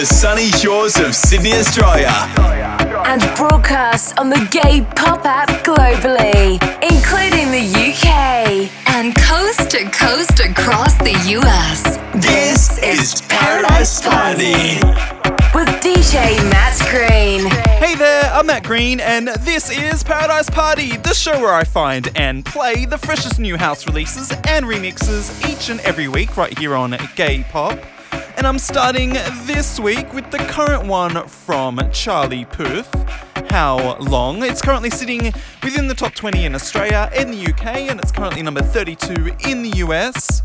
the sunny shores of Sydney, Australia. And broadcast on the Gay Pop app globally, including the UK and coast to coast across the US. This is Paradise Party with DJ Matt Green. Hey there, I'm Matt Green, and this is Paradise Party, the show where I find and play the freshest new house releases and remixes each and every week right here on Gay Pop. And I'm starting this week with the current one from Charlie Puth. How Long. It's currently sitting within the top 20 in Australia and the UK, and it's currently number 32 in the US.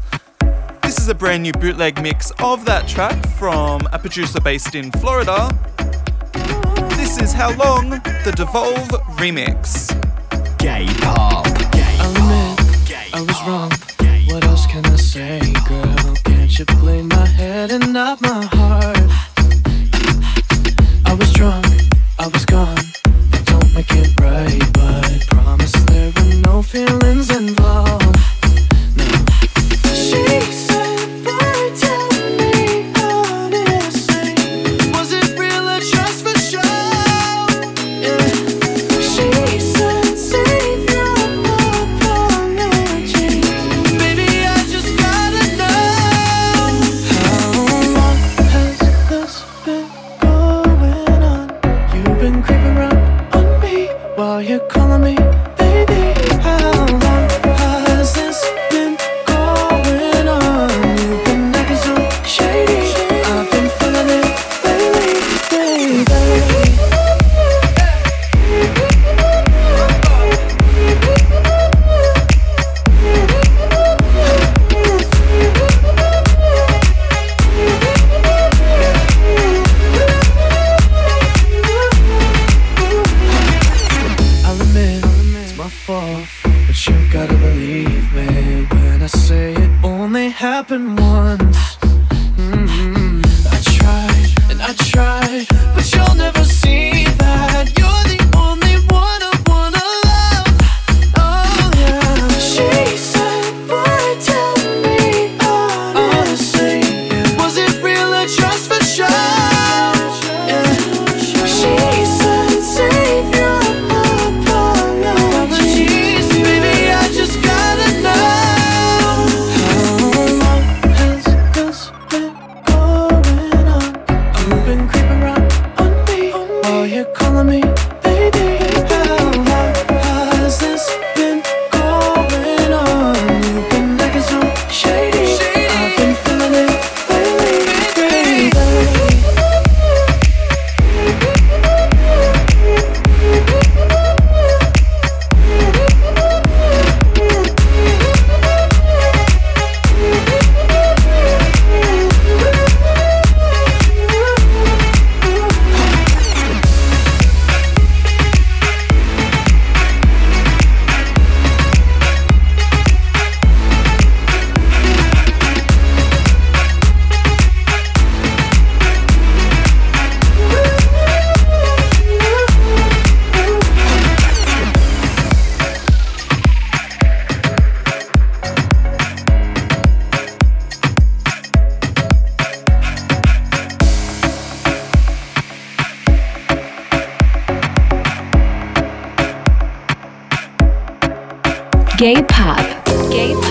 This is a brand new bootleg mix of that track from a producer based in Florida. This is How Long, the Devolve remix. Gay Pop. Gay I'll admit, I was wrong. What else can I say, girl? You blame my head and not my heart? I was drunk, I was gone. Don't make it right, but promise there no feelings involved. Gay Pop. Gay Pop.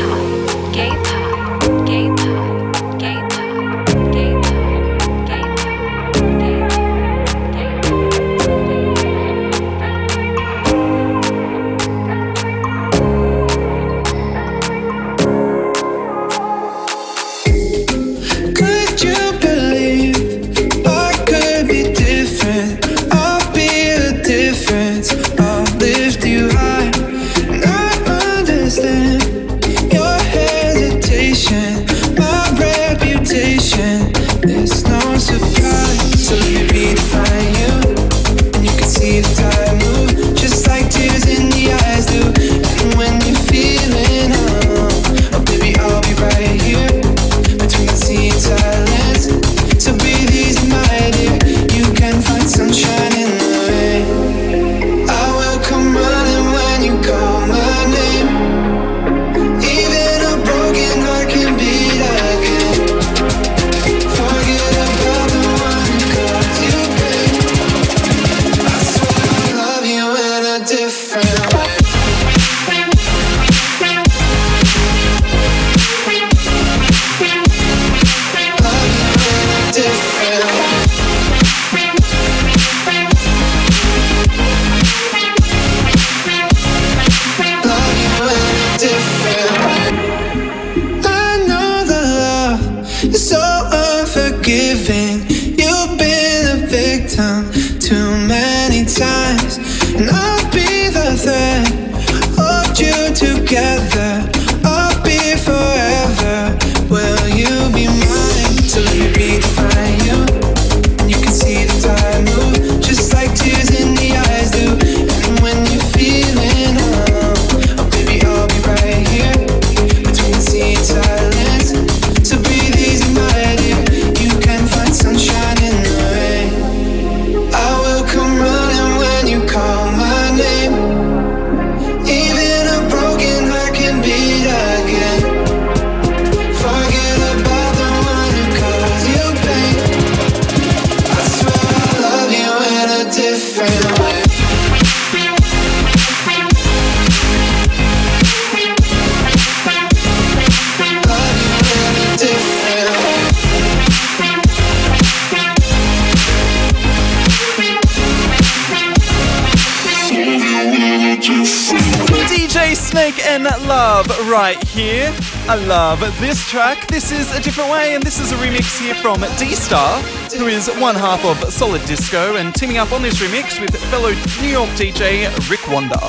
I love this track. This is a different way, and this is a remix here from D Star, who is one half of Solid Disco, and teaming up on this remix with fellow New York DJ Rick Wonder.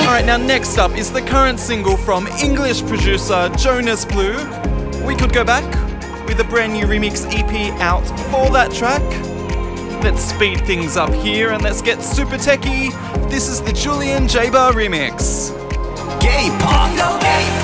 Alright, now next up is the current single from English producer Jonas Blue. We could go back with a brand new remix EP out for that track. Let's speed things up here and let's get super techie. This is the Julian Jaber remix. Gay pop. Gay pop.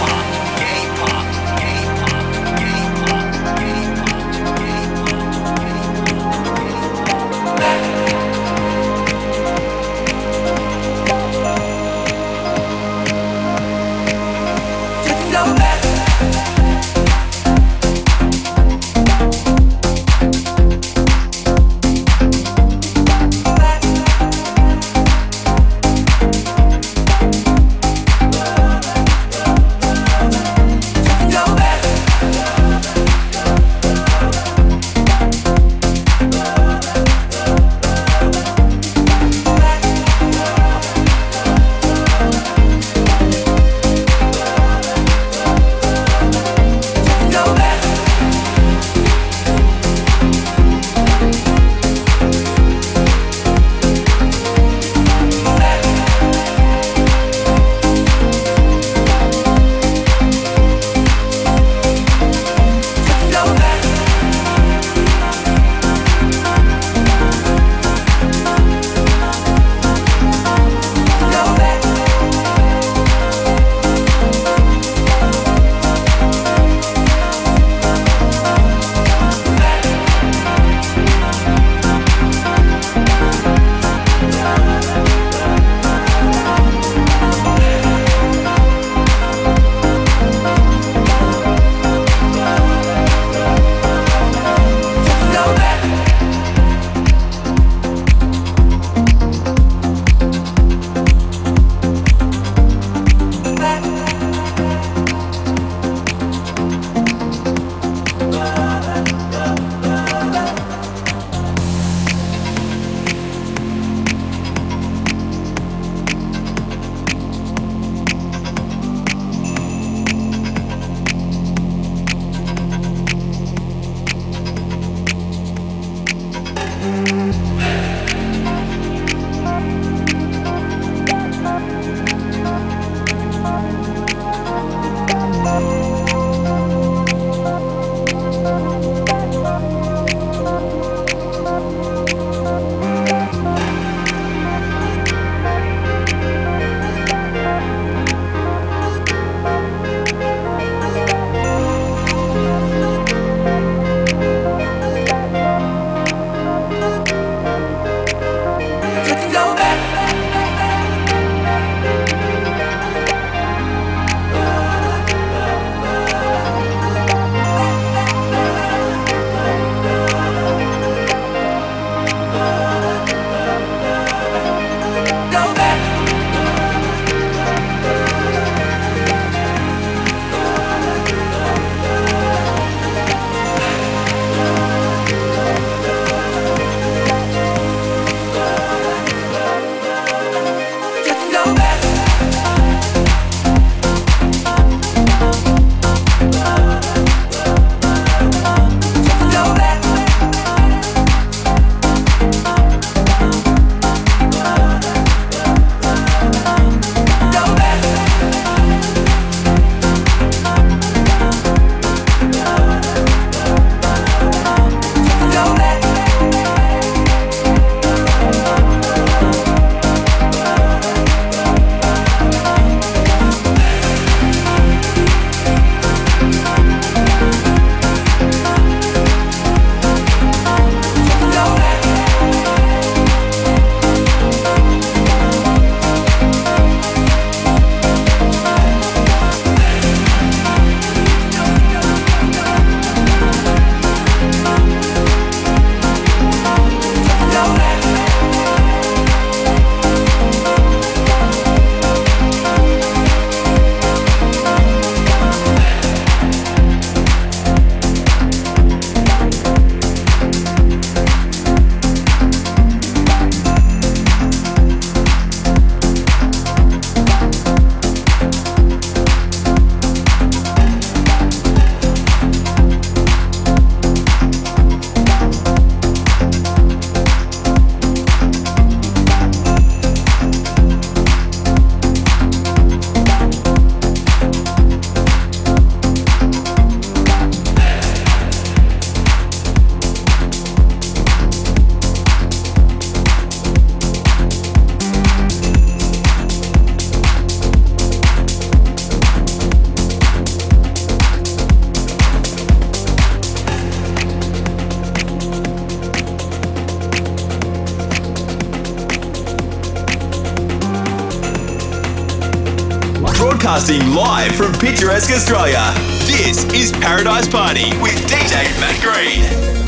Picturesque Australia. This is Paradise Party with DJ Matt Green.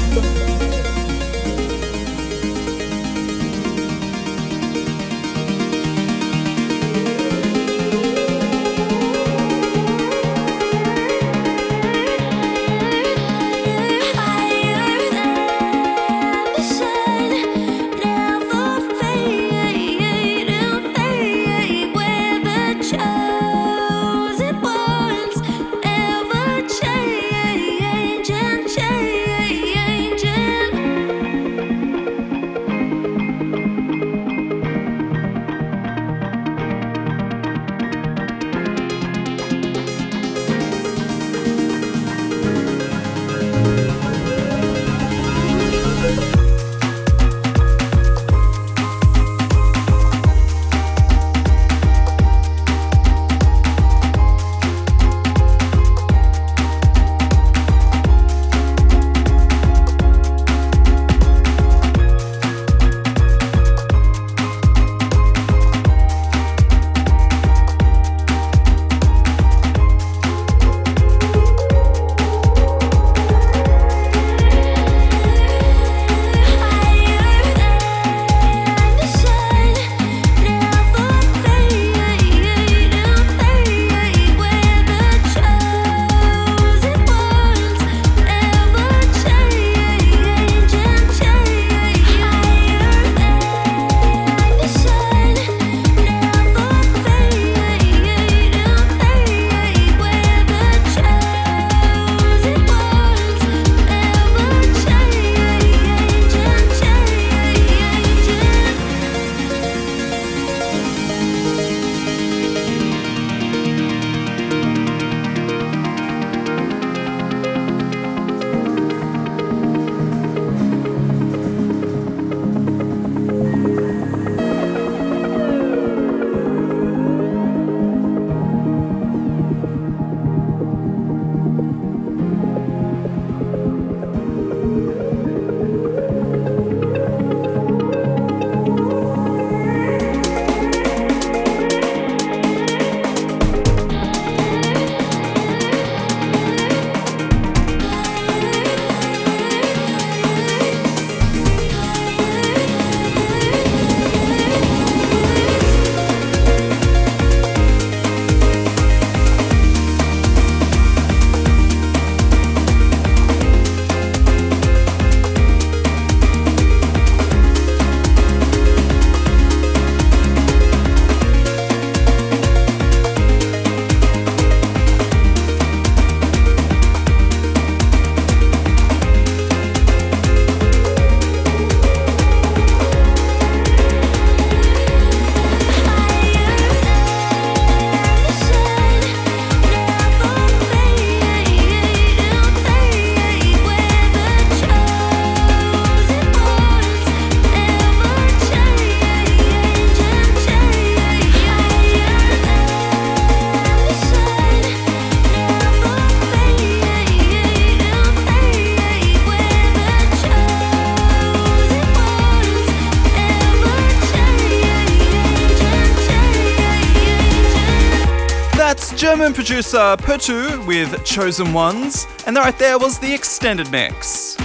Producer Pertu with Chosen Ones, and right there was the extended mix.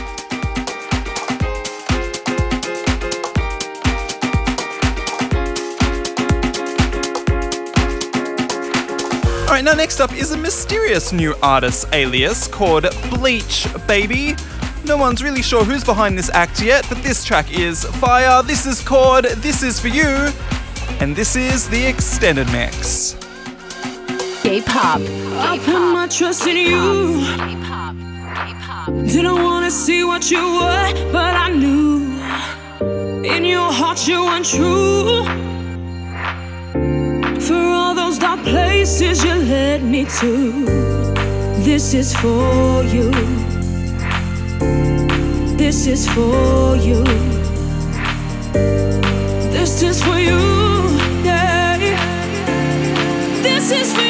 Alright, now next up is a mysterious new artist alias called Bleach Baby. No one's really sure who's behind this act yet, but this track is fire. This is called This Is For You, and this is the extended mix. Gay pop. I put my trust in you. Didn't wanna see what you were, but I knew in your heart you weren't true. For all those dark places you led me to, this is for you. This is for you. This is for you. Yeah. This is for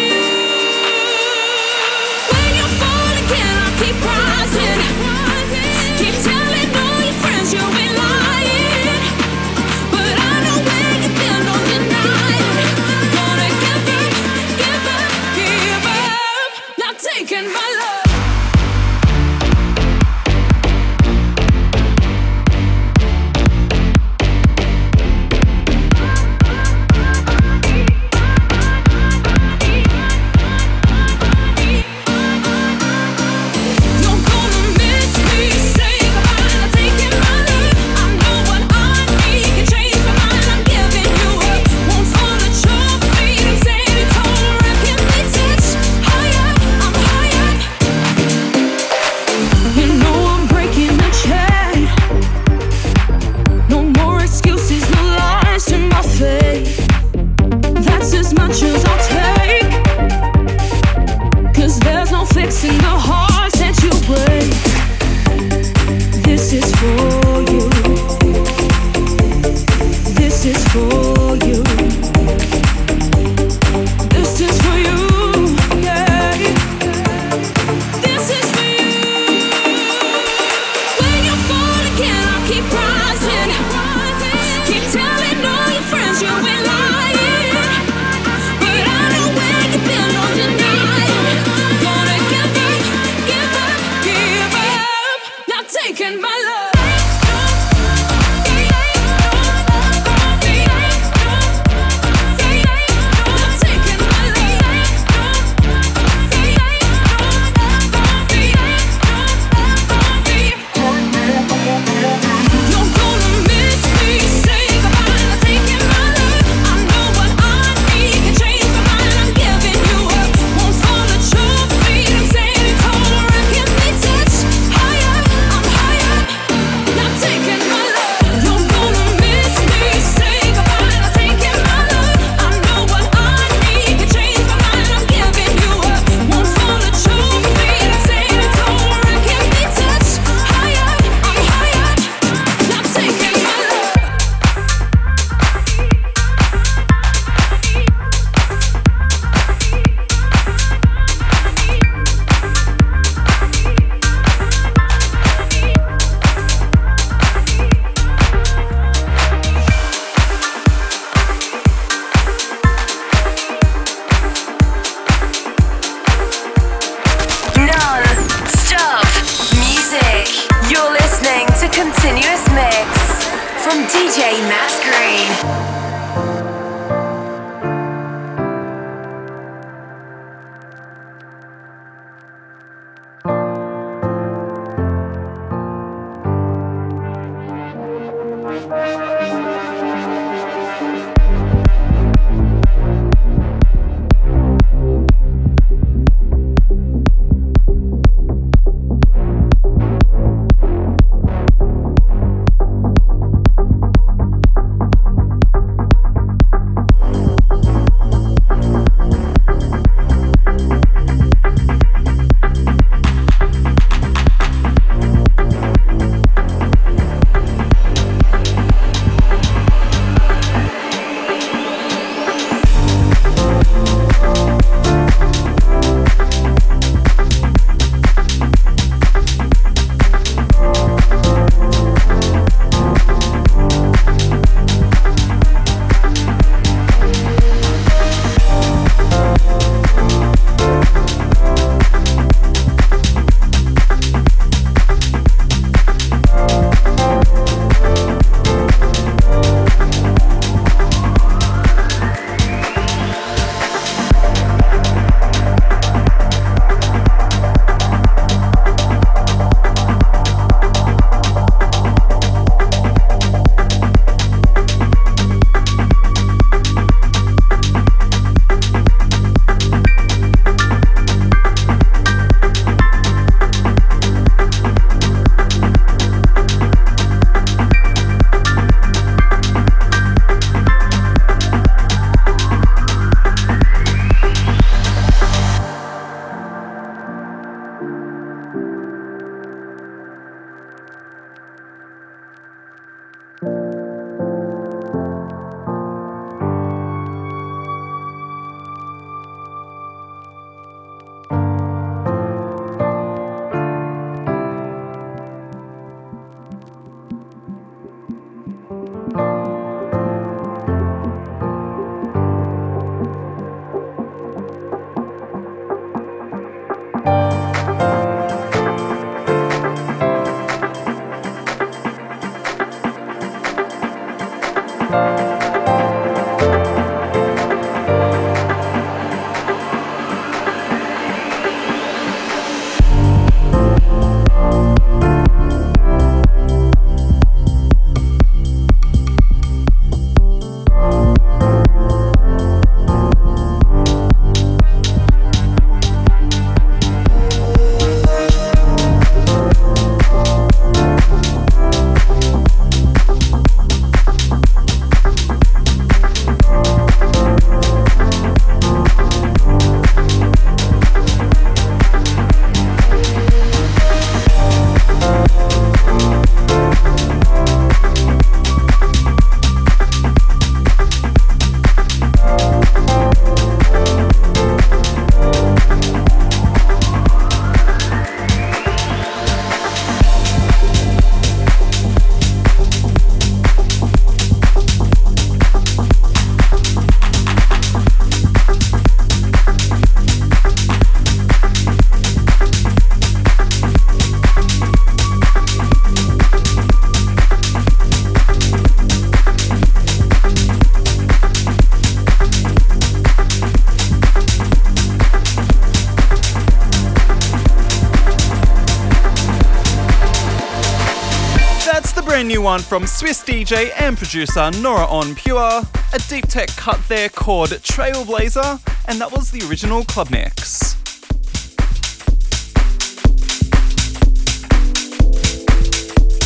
one from Swiss DJ and producer Nora En Pure, a deep tech cut there called Trailblazer, and that was the original club mix.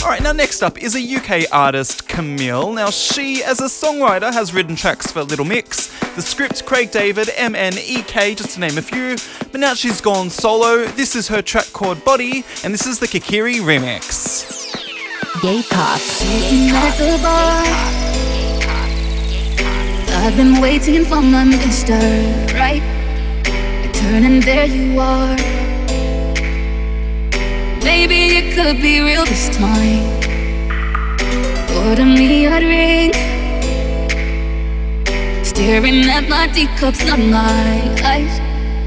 Alright, now next up is a UK artist, Kamille. Now, she, as a songwriter, has written tracks for Little Mix, The Script, Craig David, MNEK, just to name a few, but now she's gone solo. This is her track called Body, and this is the Kikiri remix. Gay pop. Sitting at the bar. I've been waiting for my mister, right? I turn and there you are. Maybe it could be real this time. Or to me, I'd ring. Staring at my teacups, not my eyes.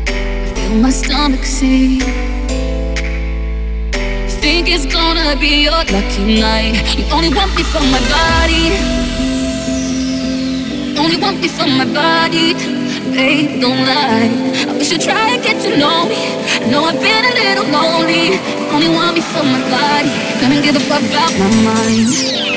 I feel my stomach sink. Think it's gonna be your lucky night. You only want me for my body. Only want me for my body. Babe, don't lie. I wish you'd try and get to know me. I know I've been a little lonely. Only want me for my body. Gonna give a fuck about my mind.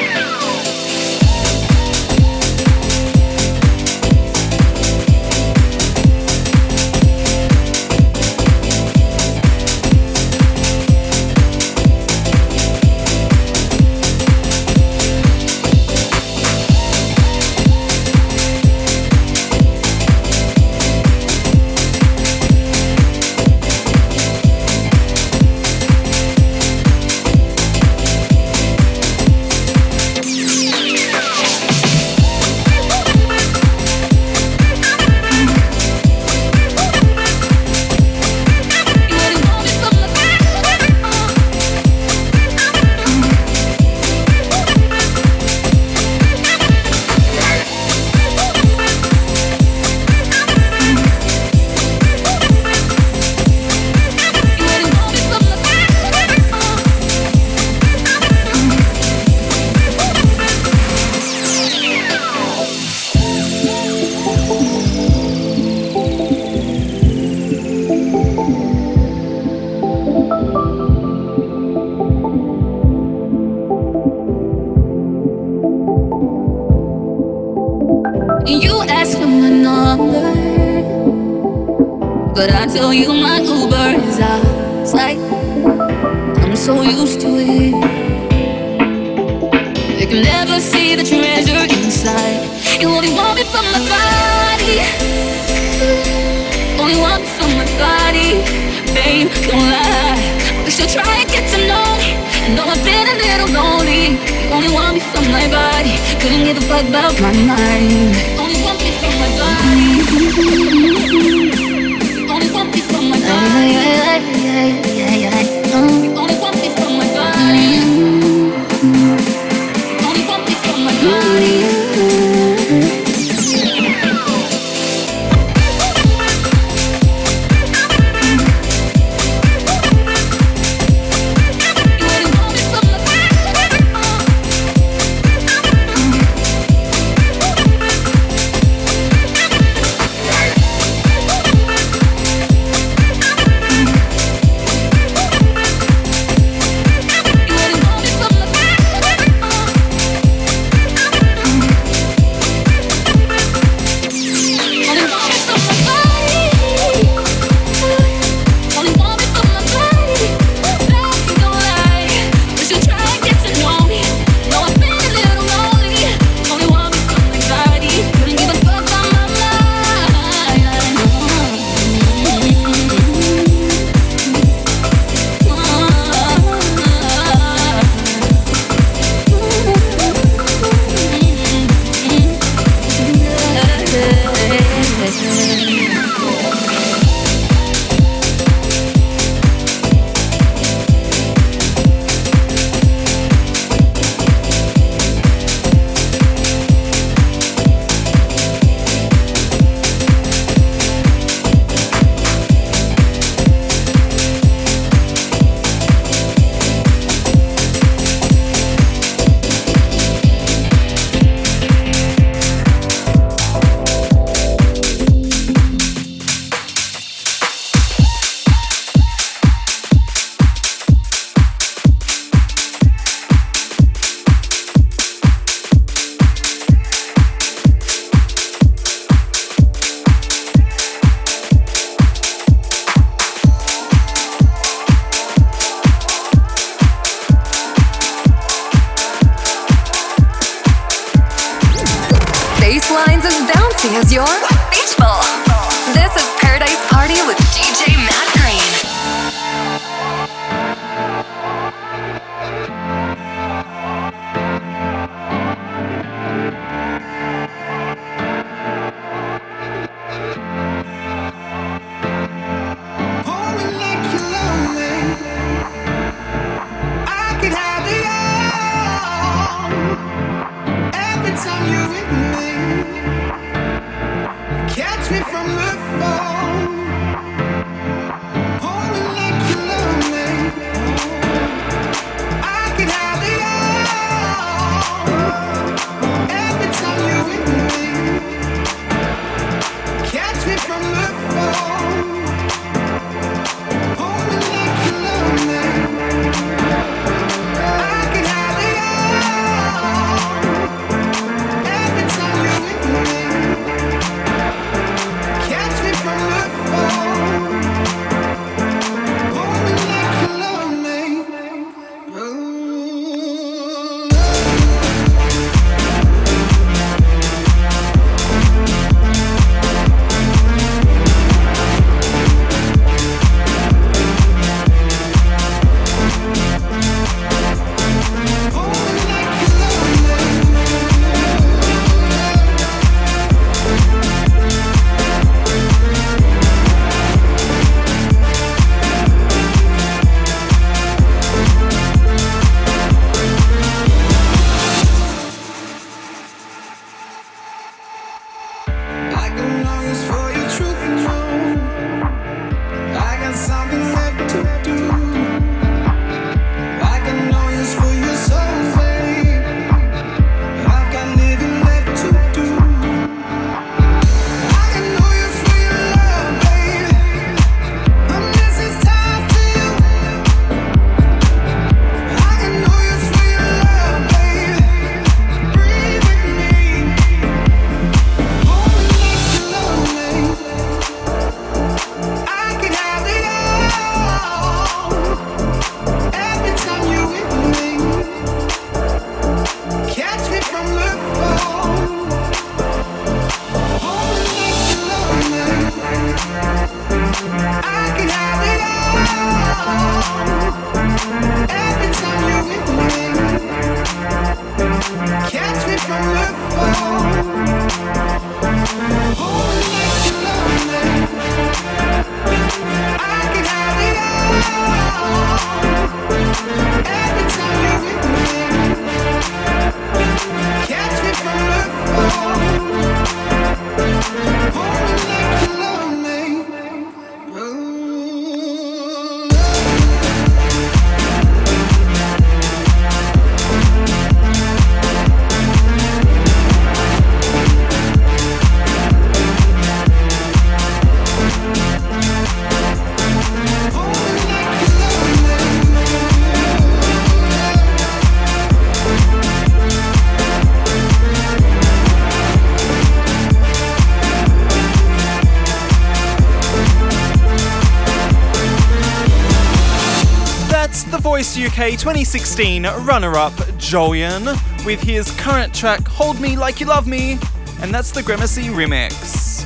2016 runner up Jolyon with his current track Hold Me Like You Love Me, and that's the Grimacy remix.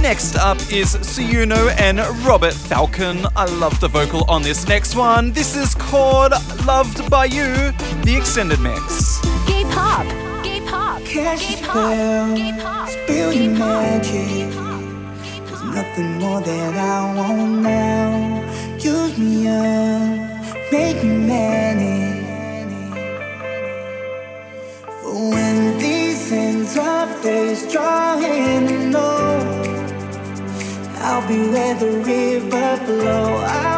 Next up is Suyuno and Robert Falcon. I love the vocal on this next one. This is called Loved by You, the extended mix cast a spell, spill your magic. There's nothing more that I want now. Use me up, make me manic. For when these ends of days draw in and low, I'll be where the river flow. I'll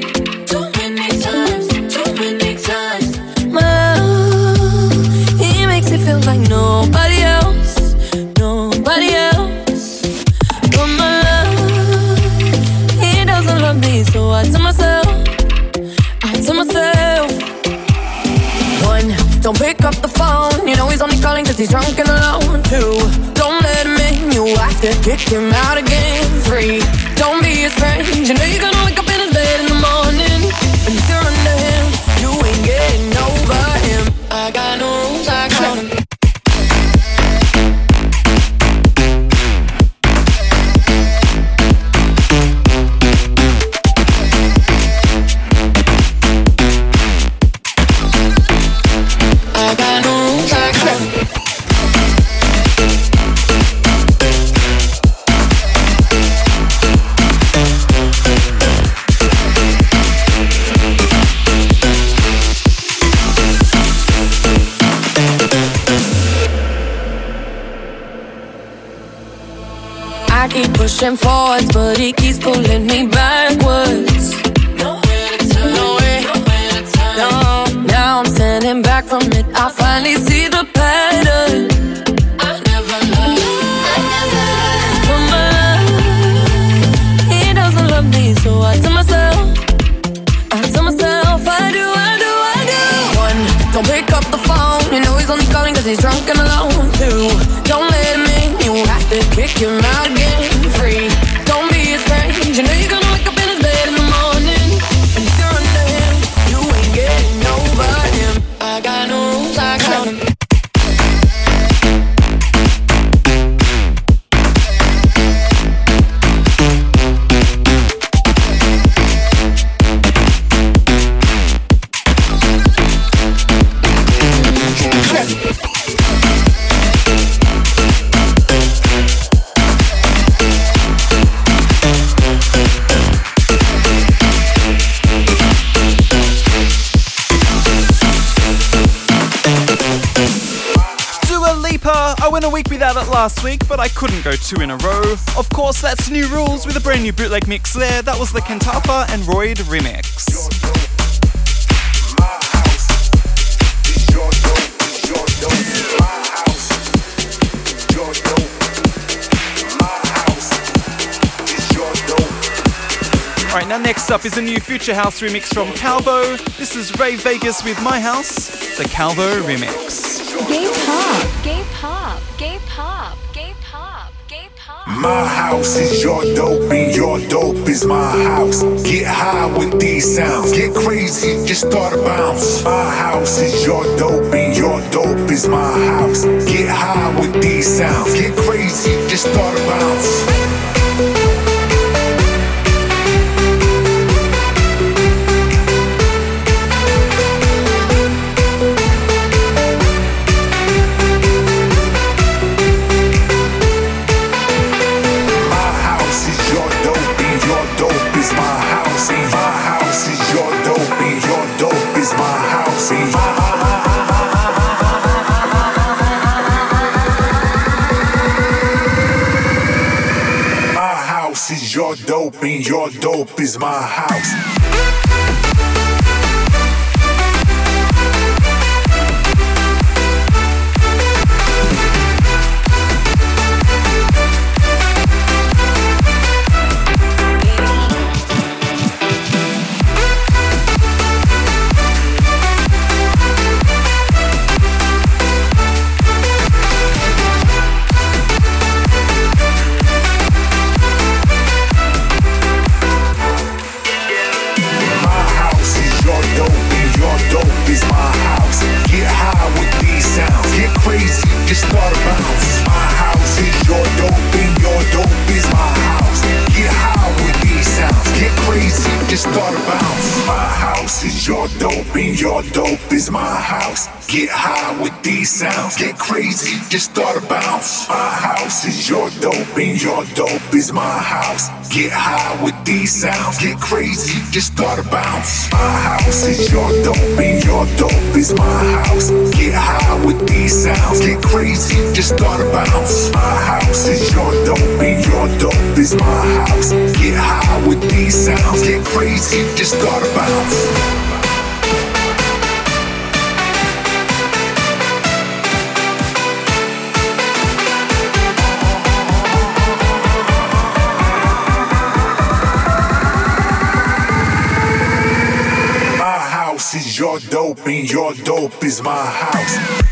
Kick him out again. free. don't I went a week without it last week, but I couldn't go two in a row. Of course, that's New Rules with a brand new bootleg mix there. That was the Kantafa and Royd remix. Alright, now next up is a new Future House remix from Calvo. This is Ray Vegas with My House, the Calvo remix. Pop. Gay pop. Gay pop. Gay pop. Gay pop. My house is your dope and your dope is my house. Get high with these sounds. Get crazy, just start a bounce. My house is your dope and your dope is my house. Get high with these sounds. Get crazy, just start a bounce. Your dope is my house. Start to bounce. My house is your dope, and your dope is my house. Get high with these sounds, get crazy, just start to bounce. My house is your dope, and your dope is my house. Get high with these sounds, get crazy, just start to bounce. My house is your dope, and your dope is my house. Get high with these sounds, get crazy, just start to bounce. My house is your dope, and your dope is my house. Get high with these sounds, get crazy, just start to bounce. Your dope, and your dope is my house.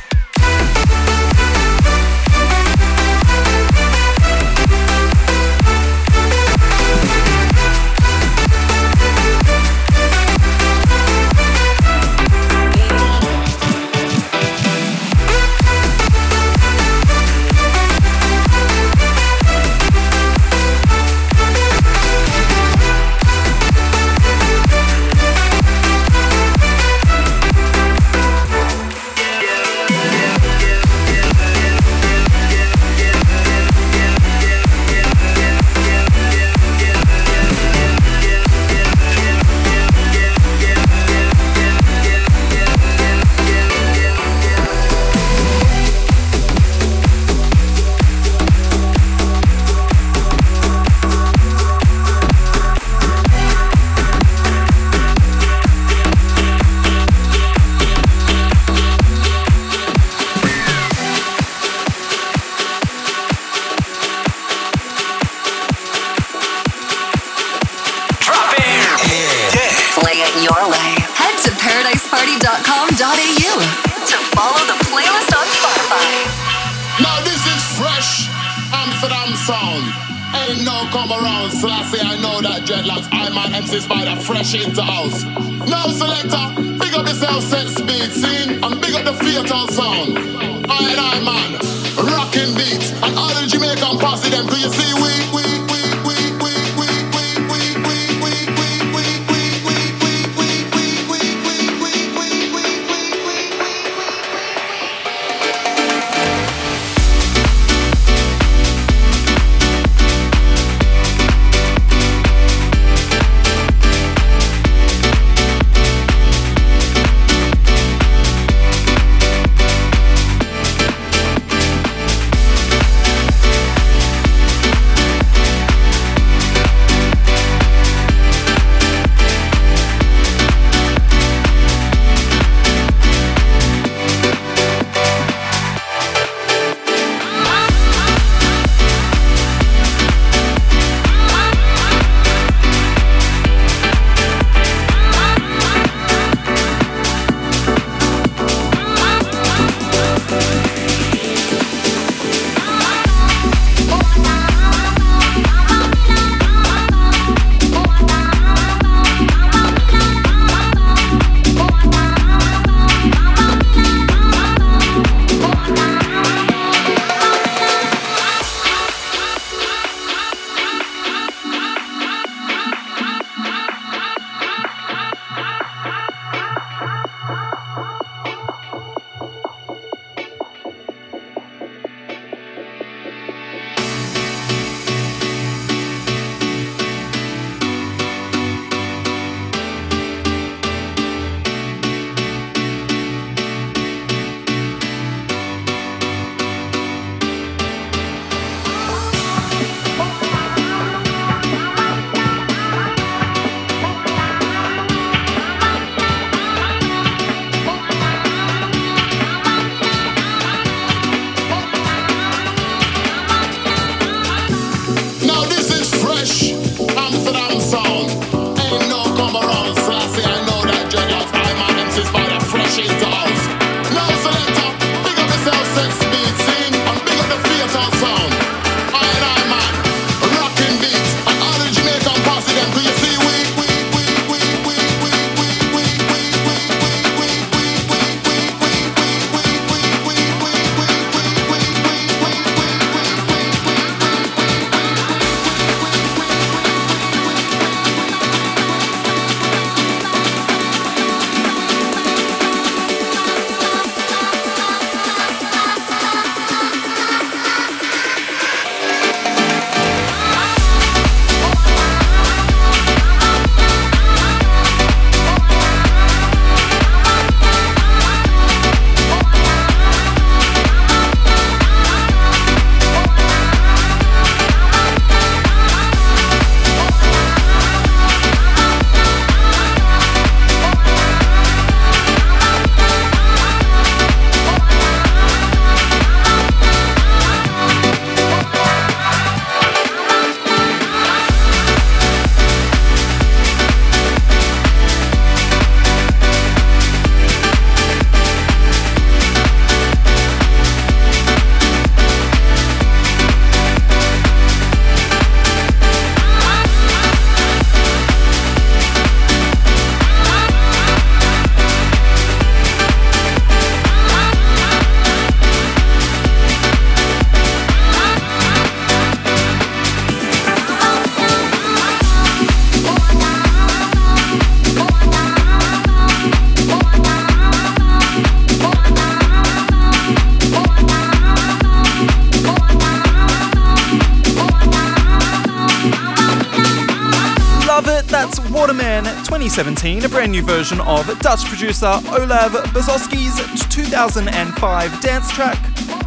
brand new version of Dutch producer Olav Basoski's 2005 dance track.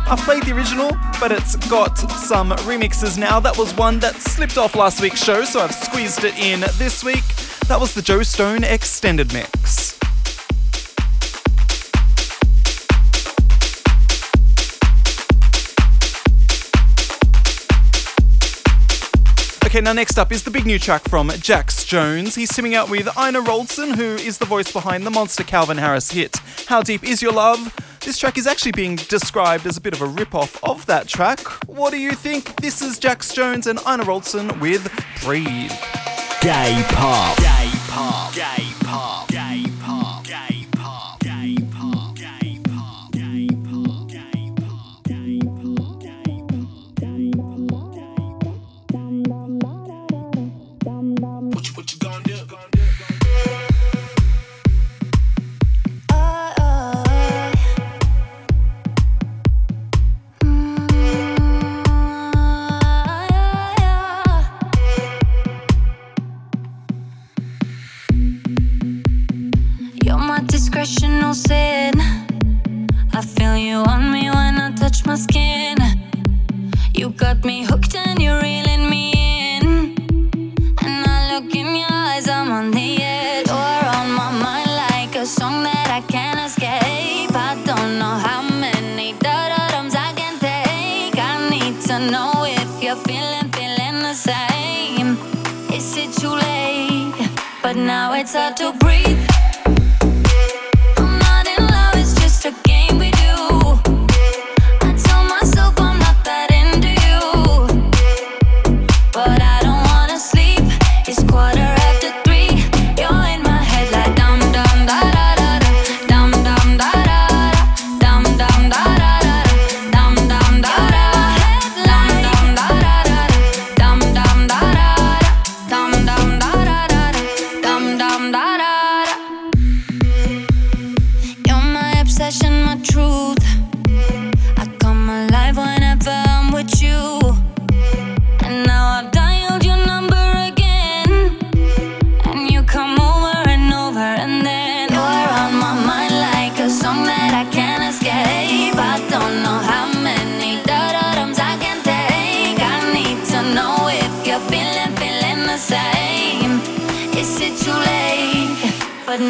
I played the original, but it's got some remixes now. That was one that slipped off last week's show, so I've squeezed it in this week. That was the Joe Stone extended mix. Okay, now next up is the big new track from Jax Jones. He's teaming out with Ina Wroldsen, who is the voice behind the monster Calvin Harris hit, How Deep Is Your Love? This track is actually being described as a bit of a rip-off of that track. What do you think? This is Jax Jones and Ina Wroldsen with Breathe. Gay pop. Gay pop. Gay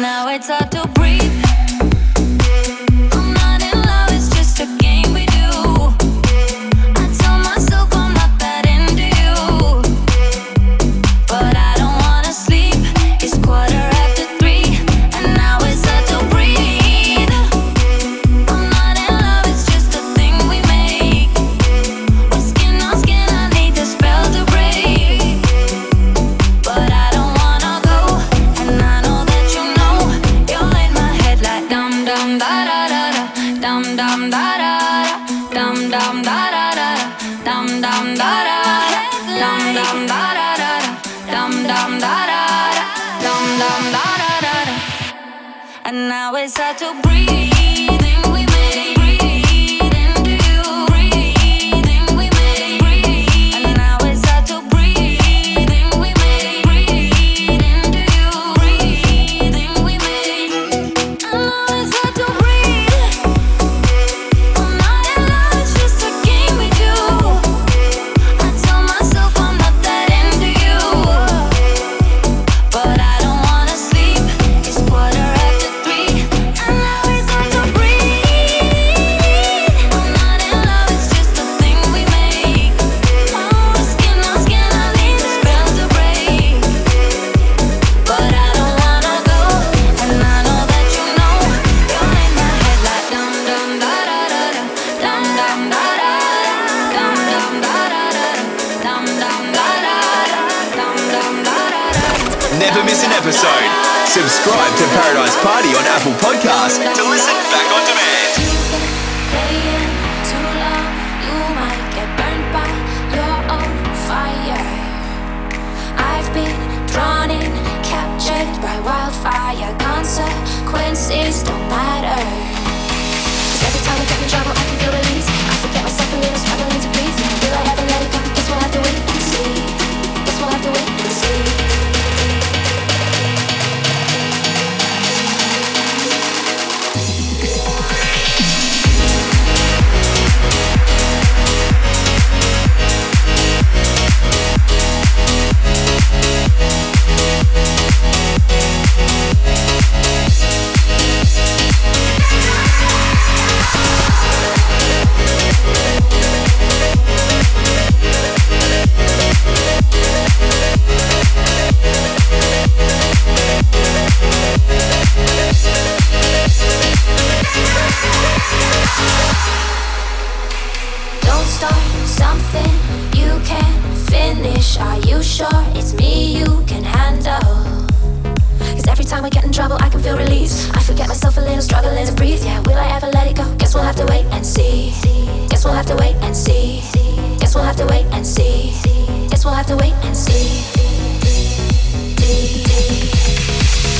now it's our turn. never miss an episode. Subscribe to Paradise Party on Apple Podcasts to listen back on demand. By wildfire Consequences don't matter Cause every time I get in trouble I can feel release I forget myself a little, struggling to breathe Will I ever let it go? Guess we'll have to wait and see Guess we'll have to wait and see Are you sure it's me you can handle? Cause every time I get in trouble, I can feel release. I forget myself a little, struggling to breathe. Yeah, will I ever let it go? Guess we'll have to wait and see. Guess we'll have to wait and see. Guess we'll have to wait and see. Guess we'll have to wait and see.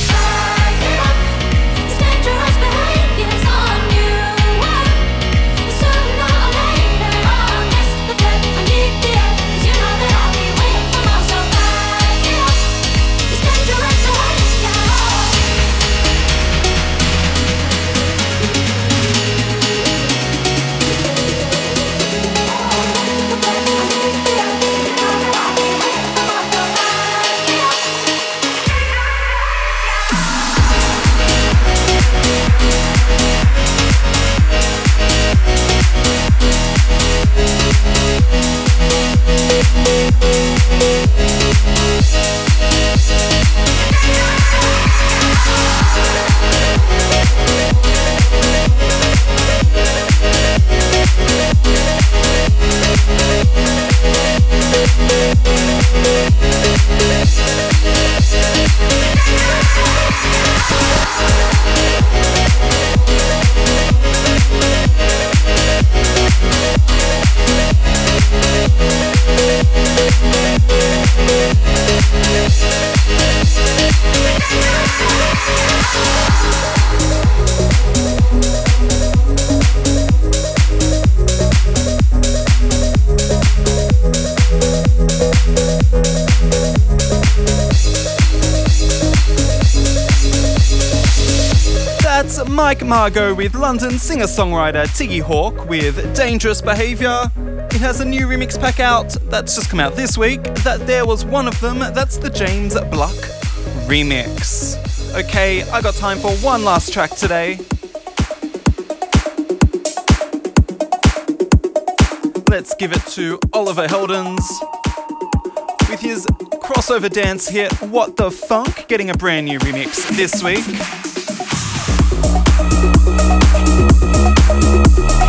Back it up. Margot with London singer songwriter Tiggy Hawk with Dangerous Behaviour. It has a new remix pack out that's just come out this week. That there was one of them. That's the James Bluck remix. Okay, I got time for one last track today. Let's give it to Oliver Heldens with his crossover dance hit What the Funk, getting a brand new remix this week.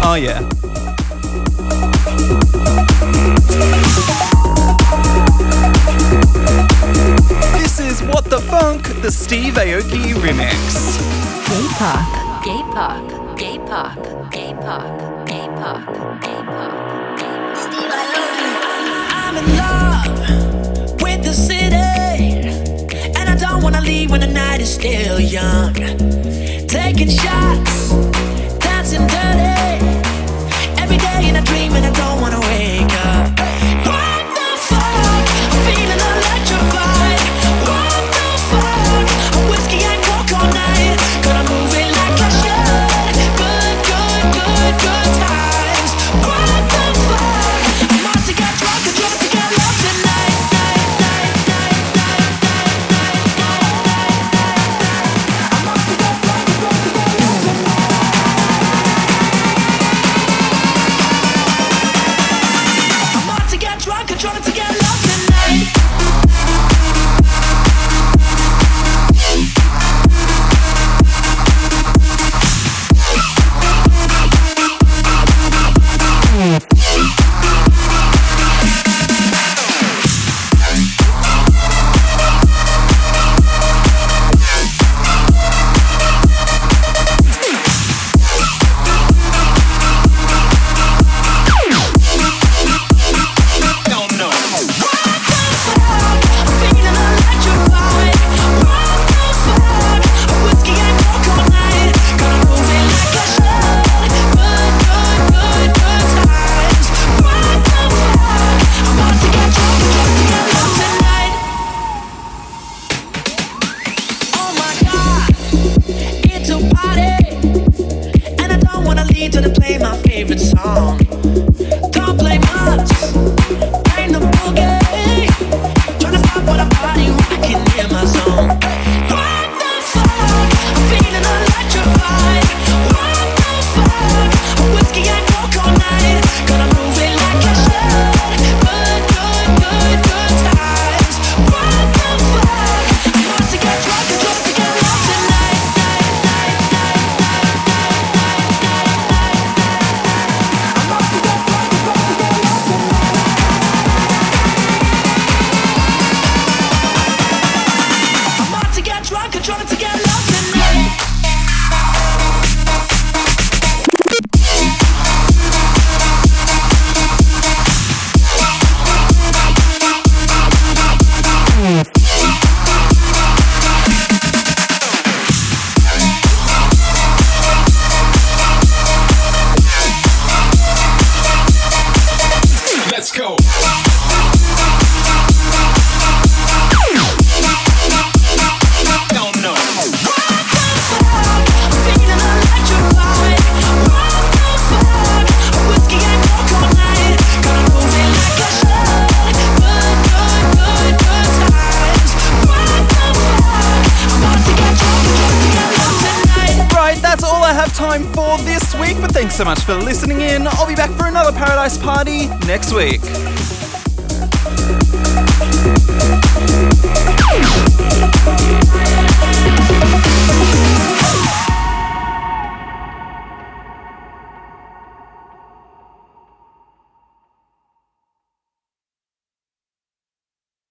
Oh, yeah. This is What the Funk, the Steve Aoki remix. Gay pop. Gay pop. Gay pop. Gay pop. Gay pop. Gay pop. I'm in love with the city, and I don't wanna leave when the night is still young. Taking shots, dancing dirty, every day in a dream, and I don't wanna wake up. Till they play my favorite song.